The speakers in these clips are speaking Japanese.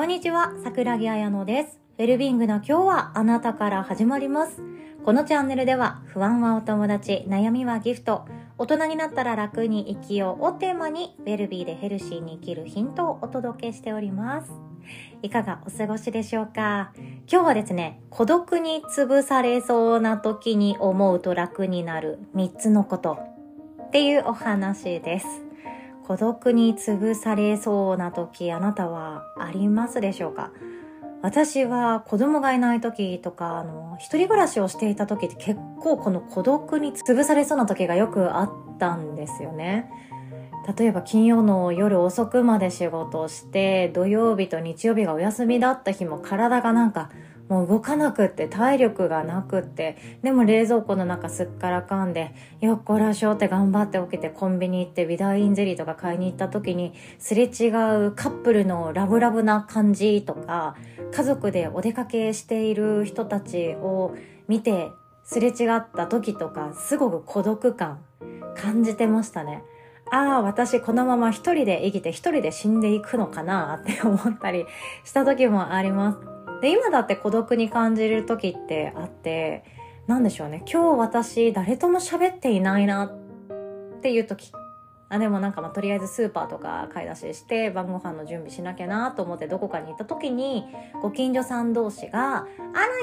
こんにちは、桜木彩乃です。ウェルビングな今日はあなたから始まります。このチャンネルでは、不安はお友達、悩みはギフト、大人になったら楽に生きようをテーマに、ウェルビーでヘルシーに生きるヒントをお届けしております。いかがお過ごしでしょうか？今日はですね、孤独に潰されそうな時に思うと楽になる3つのことっていうお話です。孤独に潰されそうな時あなたはありますでしょうか？私は子供がいない時とか、あの、一人暮らしをしていた時って結構この孤独に潰されそうな時がよくあったんですよね。例えば金曜の夜遅くまで仕事をして、土曜日と日曜日がお休みだった日も体がなんかもう動かなくって体力がなくって、でも冷蔵庫の中すっからかんで、よっこらしょって頑張って起きてコンビニ行ってビダインゼリーとか買いに行った時に、すれ違うカップルのラブラブな感じとか、家族でお出かけしている人たちを見てすれ違った時とか、すごく孤独感感じてましたね。ああ、私このまま一人で生きて一人で死んでいくのかなって思ったりした時もあります。で、今だって孤独に感じる時ってあって、なんでしょうね。今日私誰とも喋っていないなっていう時。あ、でもなんかまあとりあえずスーパーとか買い出しして晩ご飯の準備しなきゃなと思ってどこかに行った時にご近所さん同士が、あら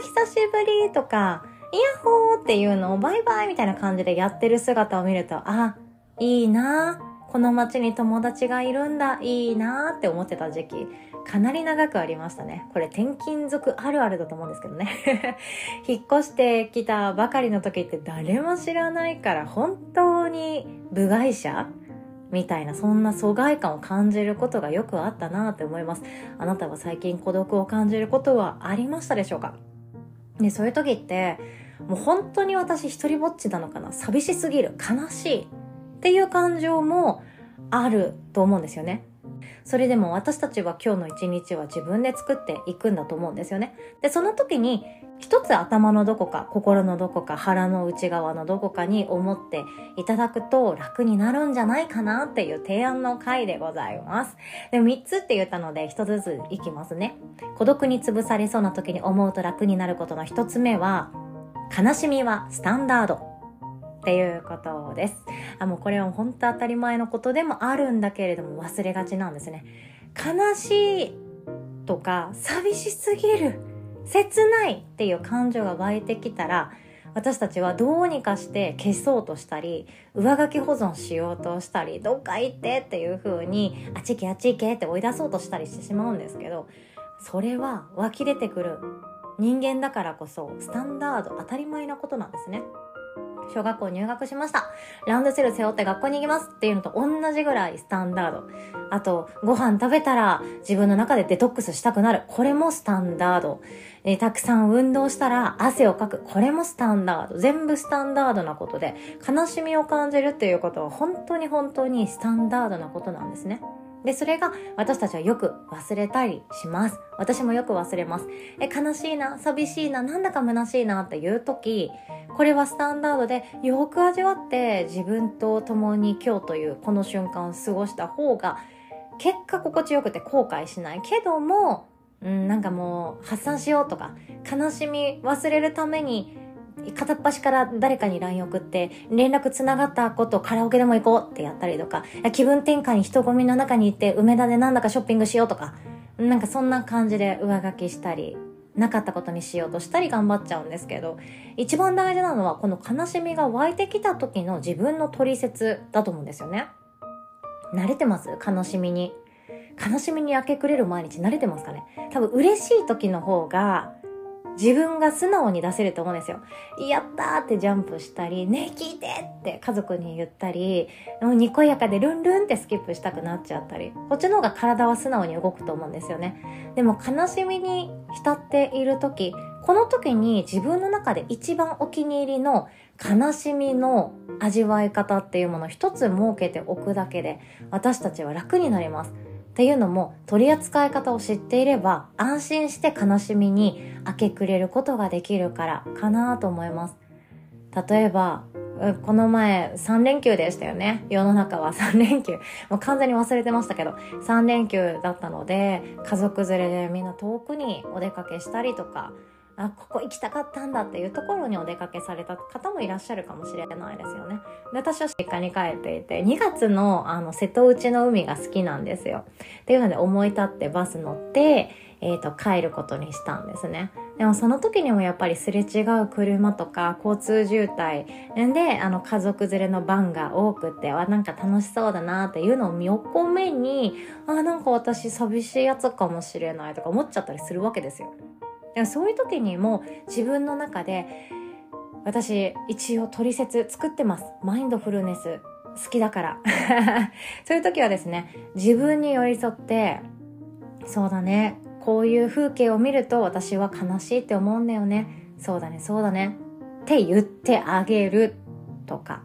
久しぶりとか、イヤホーっていうのをバイバイみたいな感じでやってる姿を見ると、あ、いいなこの街に友達がいるんだ、いいなーって思ってた時期、かなり長くありましたね。これ転勤族あるあるだと思うんですけどね。引っ越してきたばかりの時って誰も知らないから本当に部外者みたいな、そんな疎外感を感じることがよくあったなって思います。あなたは最近孤独を感じることはありましたでしょうか？ね、そういう時って、もう本当に私一人ぼっちなのかな？寂しすぎる悲しいっていう感情もあると思うんですよね。それでも私たちは今日の一日は自分で作っていくんだと思うんですよね。で、その時に一つ頭のどこか、心のどこか、腹の内側のどこかに思っていただくと楽になるんじゃないかなっていう提案の回でございます。で、三つって言ったので一つずついきますね。孤独に潰されそうな時に思うと楽になることの一つ目は、悲しみはスタンダードっていうことです。あ、もうこれは本当当たり前のことでもあるんだけれども忘れがちなんですね。悲しいとか寂しすぎる、切ないっていう感情が湧いてきたら、私たちはどうにかして消そうとしたり、上書き保存しようとしたり、どっか行ってっていう風に、あっち行けあっち行けって追い出そうとしたりしてしまうんですけど、それは湧き出てくる人間だからこそスタンダード当たり前なことなんですね。小学校入学しました。ランドセル背負って学校に行きますっていうのと同じぐらいスタンダード。あと、ご飯食べたら自分の中でデトックスしたくなる。これもスタンダード。えたくさん運動したら汗をかく。これもスタンダード。全部スタンダードなことで、悲しみを感じるっていうことは本当に本当にスタンダードなことなんですね。で、それが私たちはよく忘れたりします。私もよく忘れます。え、悲しいな、寂しいな、なんだか虚しいなっていう時、これはスタンダードでよく味わって自分と共に今日というこの瞬間を過ごした方が結果心地よくて後悔しないけども、うん、なんかもう発散しようとか悲しみ忘れるために片っ端から誰かに LINE 送って連絡つながったことカラオケでも行こうってやったりとか気分転換に人混みの中に行って梅田でなんだかショッピングしようとかなんかそんな感じで上書きしたりなかったことにしようとしたり頑張っちゃうんですけど一番大事なのはこの悲しみが湧いてきた時の自分の取説だと思うんですよね。慣れてます？悲しみに。悲しみに明け暮れる毎日。慣れてますかね？多分嬉しい時の方が自分が素直に出せると思うんですよ。やったーってジャンプしたり、ねえ聞いてって家族に言ったり、もうにこやかでルンルンってスキップしたくなっちゃったり、こっちの方が体は素直に動くと思うんですよね。でも悲しみに浸っている時、この時に自分の中で一番お気に入りの悲しみの味わい方っていうものを一つ設けておくだけで私たちは楽になります。っていうのも取り扱い方を知っていれば安心して悲しみに明け暮れることができるからかなと思います。例えばこの前3連休でしたよね。世の中は 3連休。もう完全に忘れてましたけど、3連休だったので、家族連れでみんな遠くにお出かけしたりとか、あ、ここ行きたかったんだっていうところにお出かけされた方もいらっしゃるかもしれないですよね。で私は実家に帰っていて、2月のあの瀬戸内の海が好きなんですよ。っていうので思い立ってバス乗って、え、ー、と、帰ることにしたんですね。でもその時にもやっぱりすれ違う車とか交通渋滞で、あの家族連れの番が多くて、あ、なんか楽しそうだなっていうのを見込めに、あ、なんか私寂しいやつかもしれないとか思っちゃったりするわけですよ。でもそういう時にも自分の中で、私一応取説作ってます。マインドフルネス好きだから。そういう時はですね、自分に寄り添って、そうだね、こういう風景を見ると私は悲しいって思うんだよね。そうだね、そうだね。って言ってあげるとか。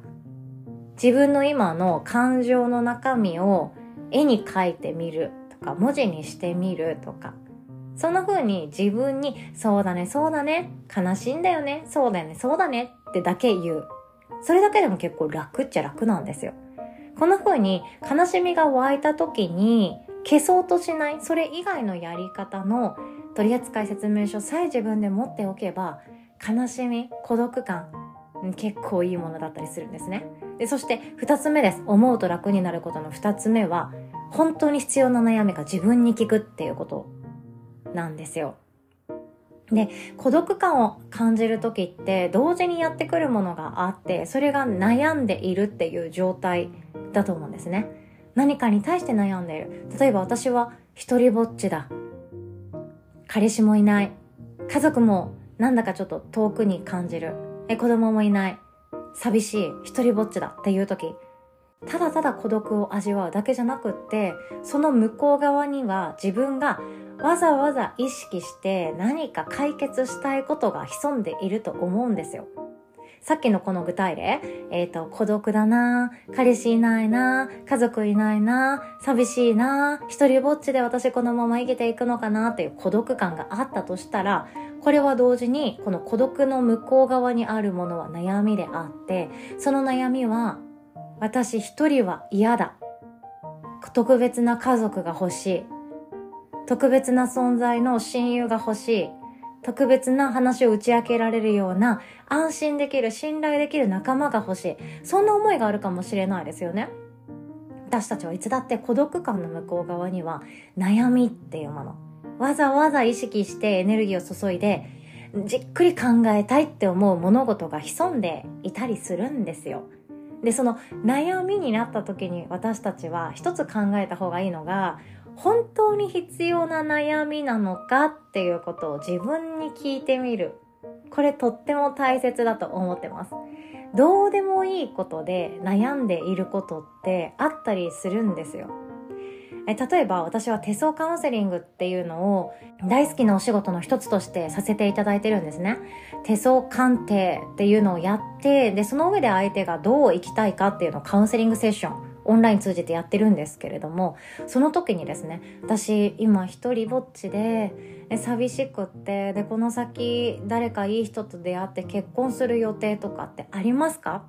自分の今の感情の中身を絵に描いてみるとか、文字にしてみるとか。そんな風に自分に、そうだね、そうだね、悲しいんだよね、そうだよね、そうだねってだけ言う。それだけでも結構楽っちゃ楽なんですよ。こんな風に悲しみが湧いた時に消そうとしないそれ以外のやり方の取扱説明書さえ自分で持っておけば悲しみ孤独感結構いいものだったりするんですねでそして2つ目です思うと楽になることの2つ目は本当に必要な悩みが自分に効くっていうことなんですよで孤独感を感じる時って同時にやってくるものがあってそれが悩んでいるっていう状態だと思うんですね何かに対して悩んでいる。例えば私は一人ぼっちだ。彼氏もいない。家族もなんだかちょっと遠くに感じる。え、子供もいない。寂しい。一人ぼっちだっていう時。ただただ孤独を味わうだけじゃなくって、その向こう側には自分がわざわざ意識して何か解決したいことが潜んでいると思うんですよ。さっきのこの具体例、えっ、ー、と、孤独だな彼氏いないな家族いないな寂しいな一人ぼっちで私このまま生きていくのかなっていう孤独感があったとしたら、これは同時に、この孤独の向こう側にあるものは悩みであって、その悩みは、私一人は嫌だ。特別な家族が欲しい。特別な存在の親友が欲しい。特別な話を打ち明けられるような安心できる、信頼できる仲間が欲しい。そんな思いがあるかもしれないですよね。私たちはいつだって孤独感の向こう側には悩みっていうもの。わざわざ意識してエネルギーを注いでじっくり考えたいって思う物事が潜んでいたりするんですよ。で、その悩みになった時に私たちは一つ考えた方がいいのが、本当に必要な悩みなのかっていうことを自分に聞いてみる。これとっても大切だと思ってます。どうでもいいことで悩んでいることってあったりするんですよ。え例えば私は手相カウンセリングっていうのを大好きなお仕事の一つとしてさせていただいてるんですね。手相鑑定っていうのをやって、で、その上で相手がどう生きたいかっていうのをカウンセリングセッションオンライン通じてやってるんですけれどもその時にですね私今一人ぼっちで寂しくってでこの先誰かいい人と出会って結婚する予定とかってありますか？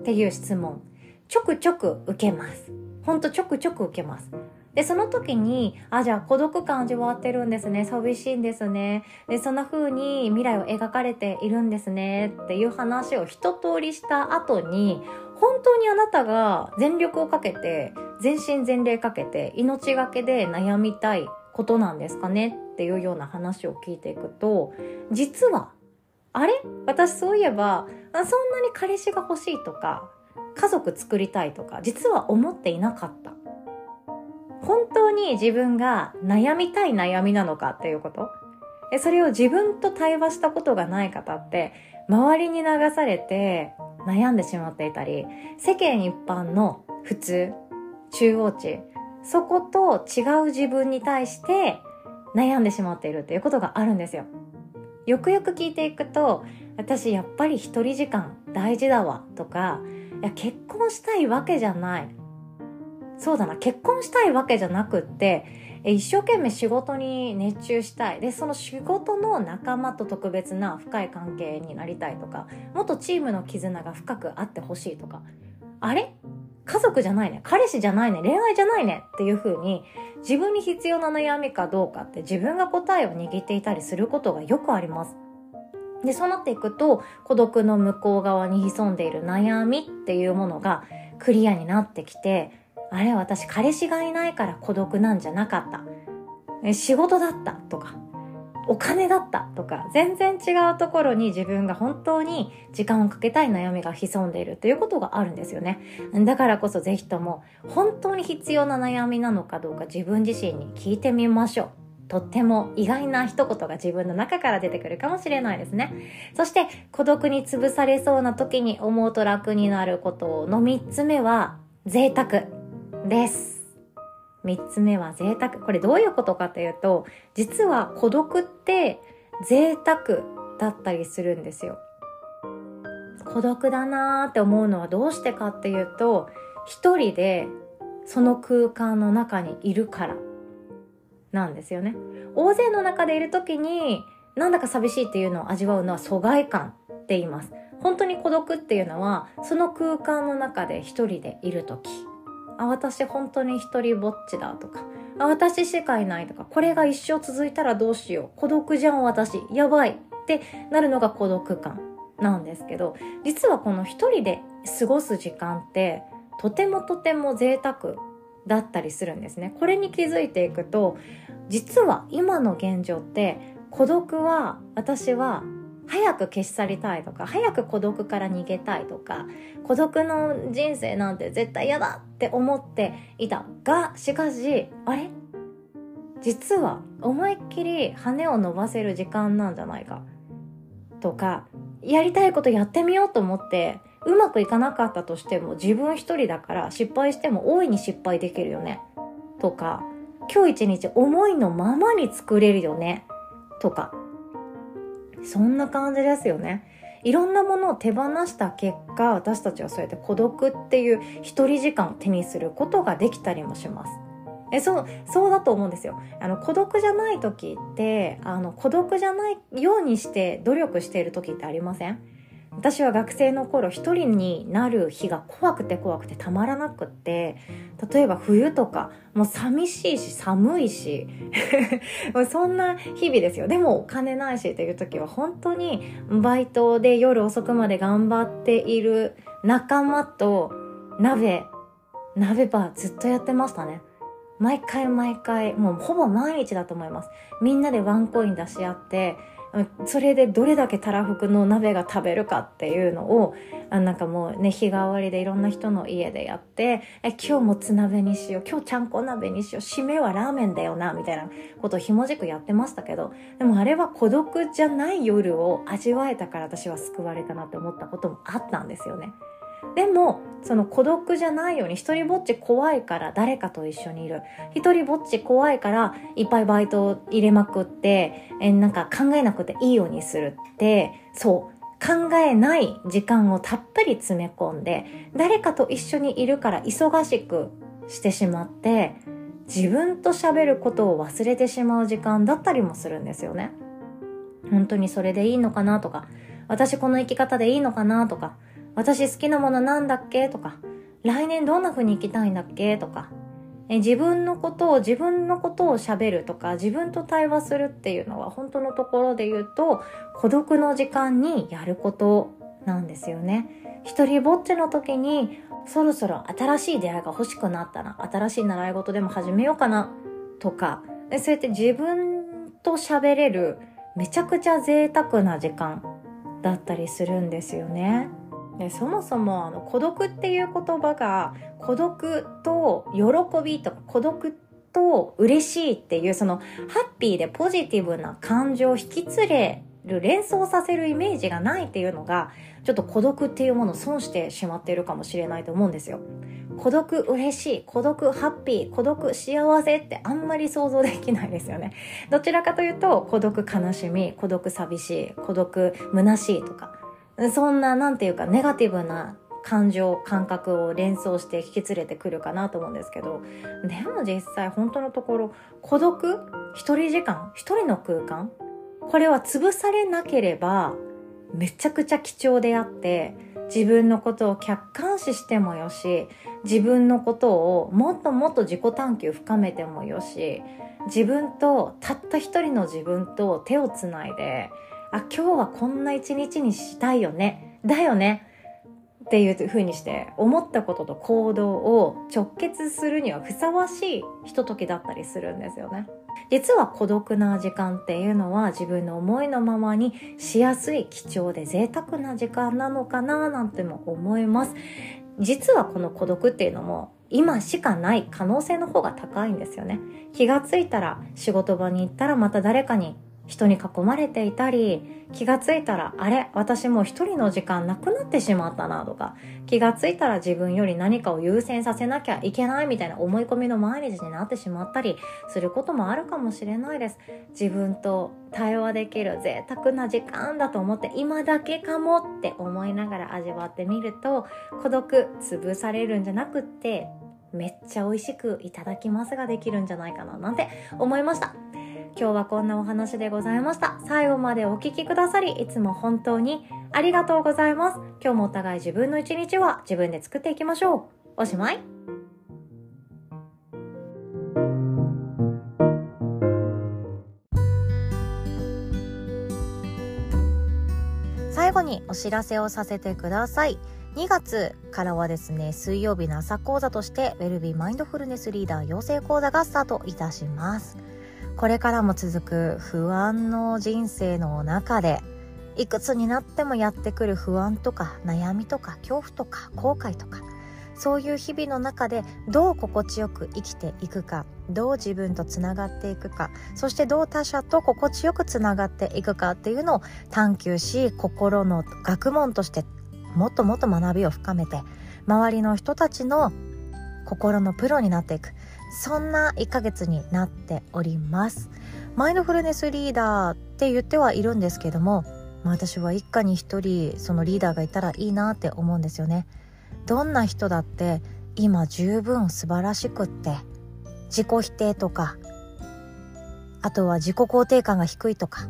っていう質問。ちょくちょく受けます。ほんとちょくちょく受けます。で、その時に、あ、じゃあ孤独感味わってるんですね。寂しいんですね。で、そんな風に未来を描かれているんですね。っていう話を一通りした後に、本当にあなたが全力をかけて、全身全霊かけて、命がけで悩みたいことなんですかねっていうような話を聞いていくと、実は、あれ？私そういえば、そんなに彼氏が欲しいとか、家族作りたいとか、実は思っていなかった。本当に自分が悩みたい悩みなのかっていうこと？それを自分と対話したことがない方って周りに流されて悩んでしまっていたり世間一般の普通中央値そこと違う自分に対して悩んでしまっているっていうことがあるんですよ。よくよく聞いていくと私やっぱり一人時間大事だわとかいや結婚したいわけじゃない。そうだな、結婚したいわけじゃなくって、一生懸命仕事に熱中したい。でその仕事の仲間と特別な深い関係になりたいとかもっとチームの絆が深くあってほしいとか。あれ？家族じゃないね。彼氏じゃないね。恋愛じゃないね。っていう風に自分に必要な悩みかどうかって自分が答えを握っていたりすることがよくあります。でそうなっていくと孤独の向こう側に潜んでいる悩みっていうものがクリアになってきてあれ私彼氏がいないから孤独なんじゃなかった。仕事だったとか、お金だったとか、全然違うところに自分が本当に時間をかけたい悩みが潜んでいるということがあるんですよね。だからこそぜひとも本当に必要な悩みなのかどうか自分自身に聞いてみましょう。とっても意外な一言が自分の中から出てくるかもしれないですね。そして孤独に潰されそうな時に思うと楽になることの三つ目は贅沢。です。3つ目は贅沢。これどういうことかというと、実は孤独って贅沢だったりするんですよ。孤独だなーって思うのはどうしてかっていうと、一人でその空間の中にいるからなんですよね。大勢の中でいる時になんだか寂しいっていうのを味わうのは疎外感って言います。本当に孤独っていうのはその空間の中で一人でいる時あ、私本当に一人ぼっちだとか、あ、私しかいないとか、これが一生続いたらどうしよう。孤独じゃん私。やばい。ってなるのが孤独感なんですけど、実はこの一人で過ごす時間って、とてもとても贅沢だったりするんですね。これに気づいていくと、実は今の現状って孤独は私は早く消し去りたいとか早く孤独から逃げたいとか孤独の人生なんて絶対嫌だって思っていたがしかしあれ？実は思いっきり羽を伸ばせる時間なんじゃないか。とかやりたいことやってみようと思ってうまくいかなかったとしても自分一人だから失敗しても大いに失敗できるよね。とか今日一日思いのままに作れるよね。とかそんな感じですよね。いろんなものを手放した結果、私たちはそうやって孤独っていう一人時間を手にすることができたりもします。えそう、そうだと思うんですよ。あの、孤独じゃない時って、あの、孤独じゃないようにして努力している時ってありません？私は学生の頃一人になる日が怖くて怖くてたまらなくって例えば冬とかもう寂しいし寒いし そんな日々ですよ。でもお金ないしという時は本当にバイトで夜遅くまで頑張っている仲間と鍋鍋バーずっとやってましたね。毎回毎回もうほぼ毎日だと思います。みんなでワンコイン出し合ってそれでどれだけたらふくの鍋が食べるかっていうのをなんかもうね日替わりでいろんな人の家でやってえ今日もつ鍋にしよう今日ちゃんこ鍋にしよう締めはラーメンだよなみたいなことをひもじくやってましたけどでもあれは孤独じゃない夜を味わえたから私は救われたなって思ったこともあったんですよね。でもその孤独じゃないように一人ぼっち怖いから誰かと一緒にいる一人ぼっち怖いからいっぱいバイトを入れまくってえなんか考えなくていいようにするってそう考えない時間をたっぷり詰め込んで誰かと一緒にいるから忙しくしてしまって自分と喋ることを忘れてしまう時間だったりもするんですよね。本当にそれでいいのかなとか私この生き方でいいのかなとか私好きなものなんだっけ？とか、来年どんな風に生きたいんだっけ？とか、え自分のことを自分のことを喋るとか自分と対話するっていうのは本当のところで言うと孤独の時間にやることなんですよね。一人ぼっちの時にそろそろ新しい出会いが欲しくなったな新しい習い事でも始めようかなとかそうやって自分と喋れるめちゃくちゃ贅沢な時間だったりするんですよね。でそもそもあの孤独っていう言葉が孤独と喜びとか孤独と嬉しいっていうそのハッピーでポジティブな感情を引き連れる連想させるイメージがないっていうのがちょっと孤独っていうものを損してしまっているかもしれないと思うんですよ。孤独嬉しい、孤独ハッピー、孤独幸せってあんまり想像できないですよね。どちらかというと孤独悲しみ、孤独寂しい、孤独虚しいとかそんな、なんていうか、ネガティブな感情感覚を連想して引き連れてくるかなと思うんですけどでも実際本当のところ孤独？一人時間？一人の空間？これは潰されなければめちゃくちゃ貴重であって自分のことを客観視してもよし自分のことをもっともっと自己探求深めてもよし自分とたった一人の自分と手をつないであ今日はこんな一日にしたいよねだよねっていう風にして思ったことと行動を直結するにはふさわしいひとときだったりするんですよね。実は孤独な時間っていうのは自分の思いのままにしやすい貴重で贅沢な時間なのかななんても思います。実はこの孤独っていうのも今しかない可能性の方が高いんですよね。気がついたら仕事場に行ったらまた誰かに人に囲まれていたり気がついたらあれ私もう一人の時間なくなってしまったなとか気がついたら自分より何かを優先させなきゃいけないみたいな思い込みの毎日になってしまったりすることもあるかもしれないです。自分と対話できる贅沢な時間だと思って今だけかもって思いながら味わってみると孤独潰されるんじゃなくってめっちゃ美味しくいただきますができるんじゃないかななんて思いました。今日はこんなお話でございました。最後までお聴きくださり、いつも本当にありがとうございます。今日もお互い自分の一日は自分で作っていきましょう。おしまい。最後にお知らせをさせてください。2月からはですね、水曜日の朝講座として、ウェルビーマインドフルネスリーダー養成講座がスタートいたします。これからも続く不安の人生の中でいくつになってもやってくる不安とか悩みとか恐怖とか後悔とかそういう日々の中でどう心地よく生きていくかどう自分とつながっていくかそしてどう他者と心地よくつながっていくかっていうのを探求し心の学問としてもっともっと学びを深めて周りの人たちの心のプロになっていく。そんな1ヶ月になっております。マインドフルネスリーダーって言ってはいるんですけども、まあ、私は一家に一人そのリーダーがいたらいいなって思うんですよね。どんな人だって今十分素晴らしくって自己否定とかあとは自己肯定感が低いとか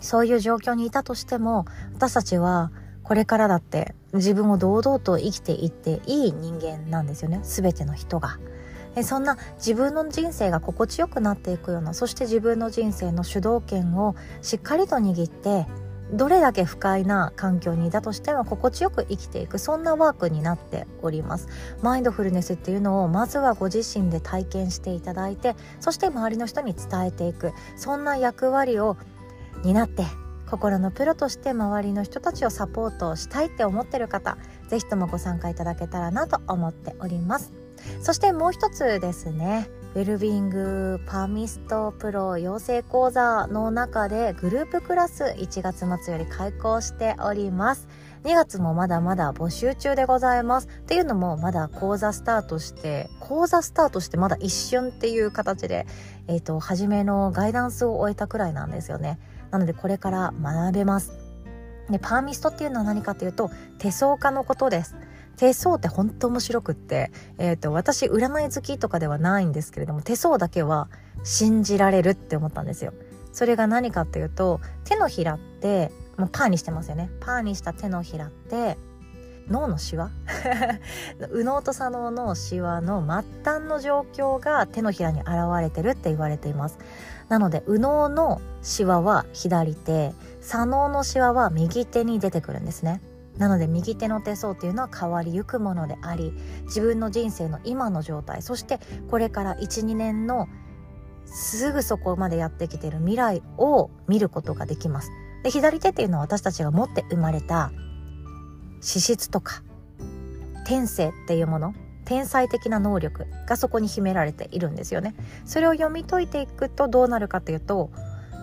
そういう状況にいたとしても私たちはこれからだって自分を堂々と生きていっていい人間なんですよね。全ての人が。そんな自分の人生が心地よくなっていくようなそして自分の人生の主導権をしっかりと握ってどれだけ不快な環境にいたとしても心地よく生きていくそんなワークになっております。マインドフルネスっていうのをまずはご自身で体験していただいてそして周りの人に伝えていく。そんな役割を担って心のプロとして周りの人たちをサポートしたいって思ってる方是非ともご参加いただけたらなと思っております。そしてもう一つですね。ウェルビングパーミストプロ養成講座の中でグループクラス1月末より開講しております。2月もまだまだ募集中でございます。っていうのもまだ講座スタートして講座スタートしてまだ一瞬っていう形でえっ、ー、と初めのガイダンスを終えたくらいなんですよね。なのでこれから学べます。でパーミストっていうのは何かというと手相家のことです。手相って本当面白くって、えーと、私占い好きとかではないんですけれども手相だけは信じられるって思ったんですよ。それが何かっていうと手のひらってもうパーにしてますよね。パーにした手のひらって脳のシワ？右脳と左脳のシワの末端の状況が手のひらに現れてるって言われていますなので右脳のシワは左手左脳のシワは右手に出てくるんですねなので右手の手相っていうのは変わりゆくものであり自分の人生の今の状態そしてこれから12年のすぐそこまでやってきてる未来を見ることができます。で左手っていうのは私たちが持って生まれた資質とか天性っていうもの天才的な能力がそこに秘められているんですよね。それを読み解いていくとどうなるかというと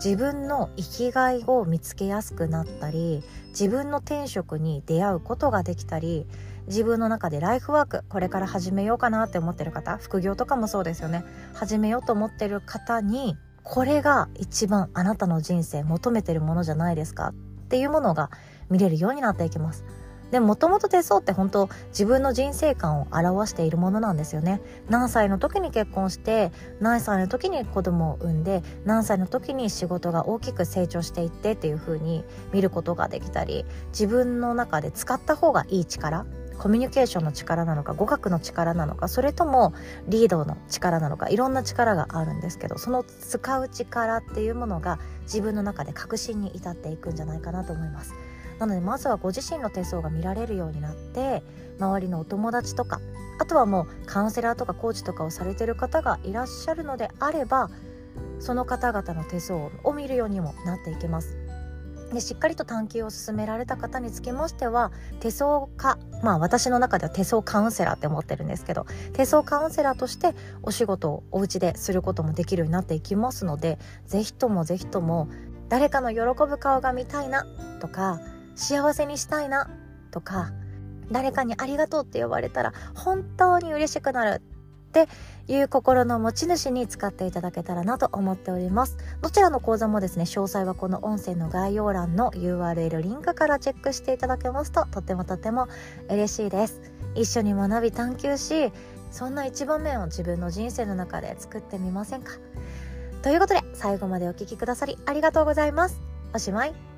自分の生きがいを見つけやすくなったり自分の転職に出会うことができたり自分の中でライフワークこれから始めようかなって思ってる方副業とかもそうですよね始めようと思ってる方にこれが一番あなたの人生求めてるものじゃないですかっていうものが見れるようになっていき。ます。でもともと手相って本当自分の人生観を表しているものなんですよね何歳の時に結婚して何歳の時に子供を産んで何歳の時に仕事が大きく成長していってっていう風に見ることができたり自分の中で使った方がいい力コミュニケーションの力なのか語学の力なのかそれともリードの力なのかいろんな力があるんですけどその使う力っていうものが自分の中で確信に至っていくんじゃないかなと思います。なのでまずはご自身の手相が見られるようになって周りのお友達とかあとはもうカウンセラーとかコーチとかをされてる方がいらっしゃるのであればその方々の手相を見るようにもなっていけます。でしっかりと探求を進められた方につきましては手相家まあ私の中では手相カウンセラーって思ってるんですけど手相カウンセラーとしてお仕事をお家ですることもできるようになっていきますので是非とも是非とも誰かの喜ぶ顔が見たいなとか幸せにしたいなとか誰かにありがとうって呼ばれたら本当に嬉しくなるっていう心の持ち主に使っていただけたらなと思っております。どちらの講座もですね詳細はこの音声の概要欄の URL リンクからチェックしていただけますととてもとても嬉しいです。一緒に学び探求しそんな一場面を自分の人生の中で作ってみませんか。ということで最後までお聴きくださりありがとうございます。おしまい。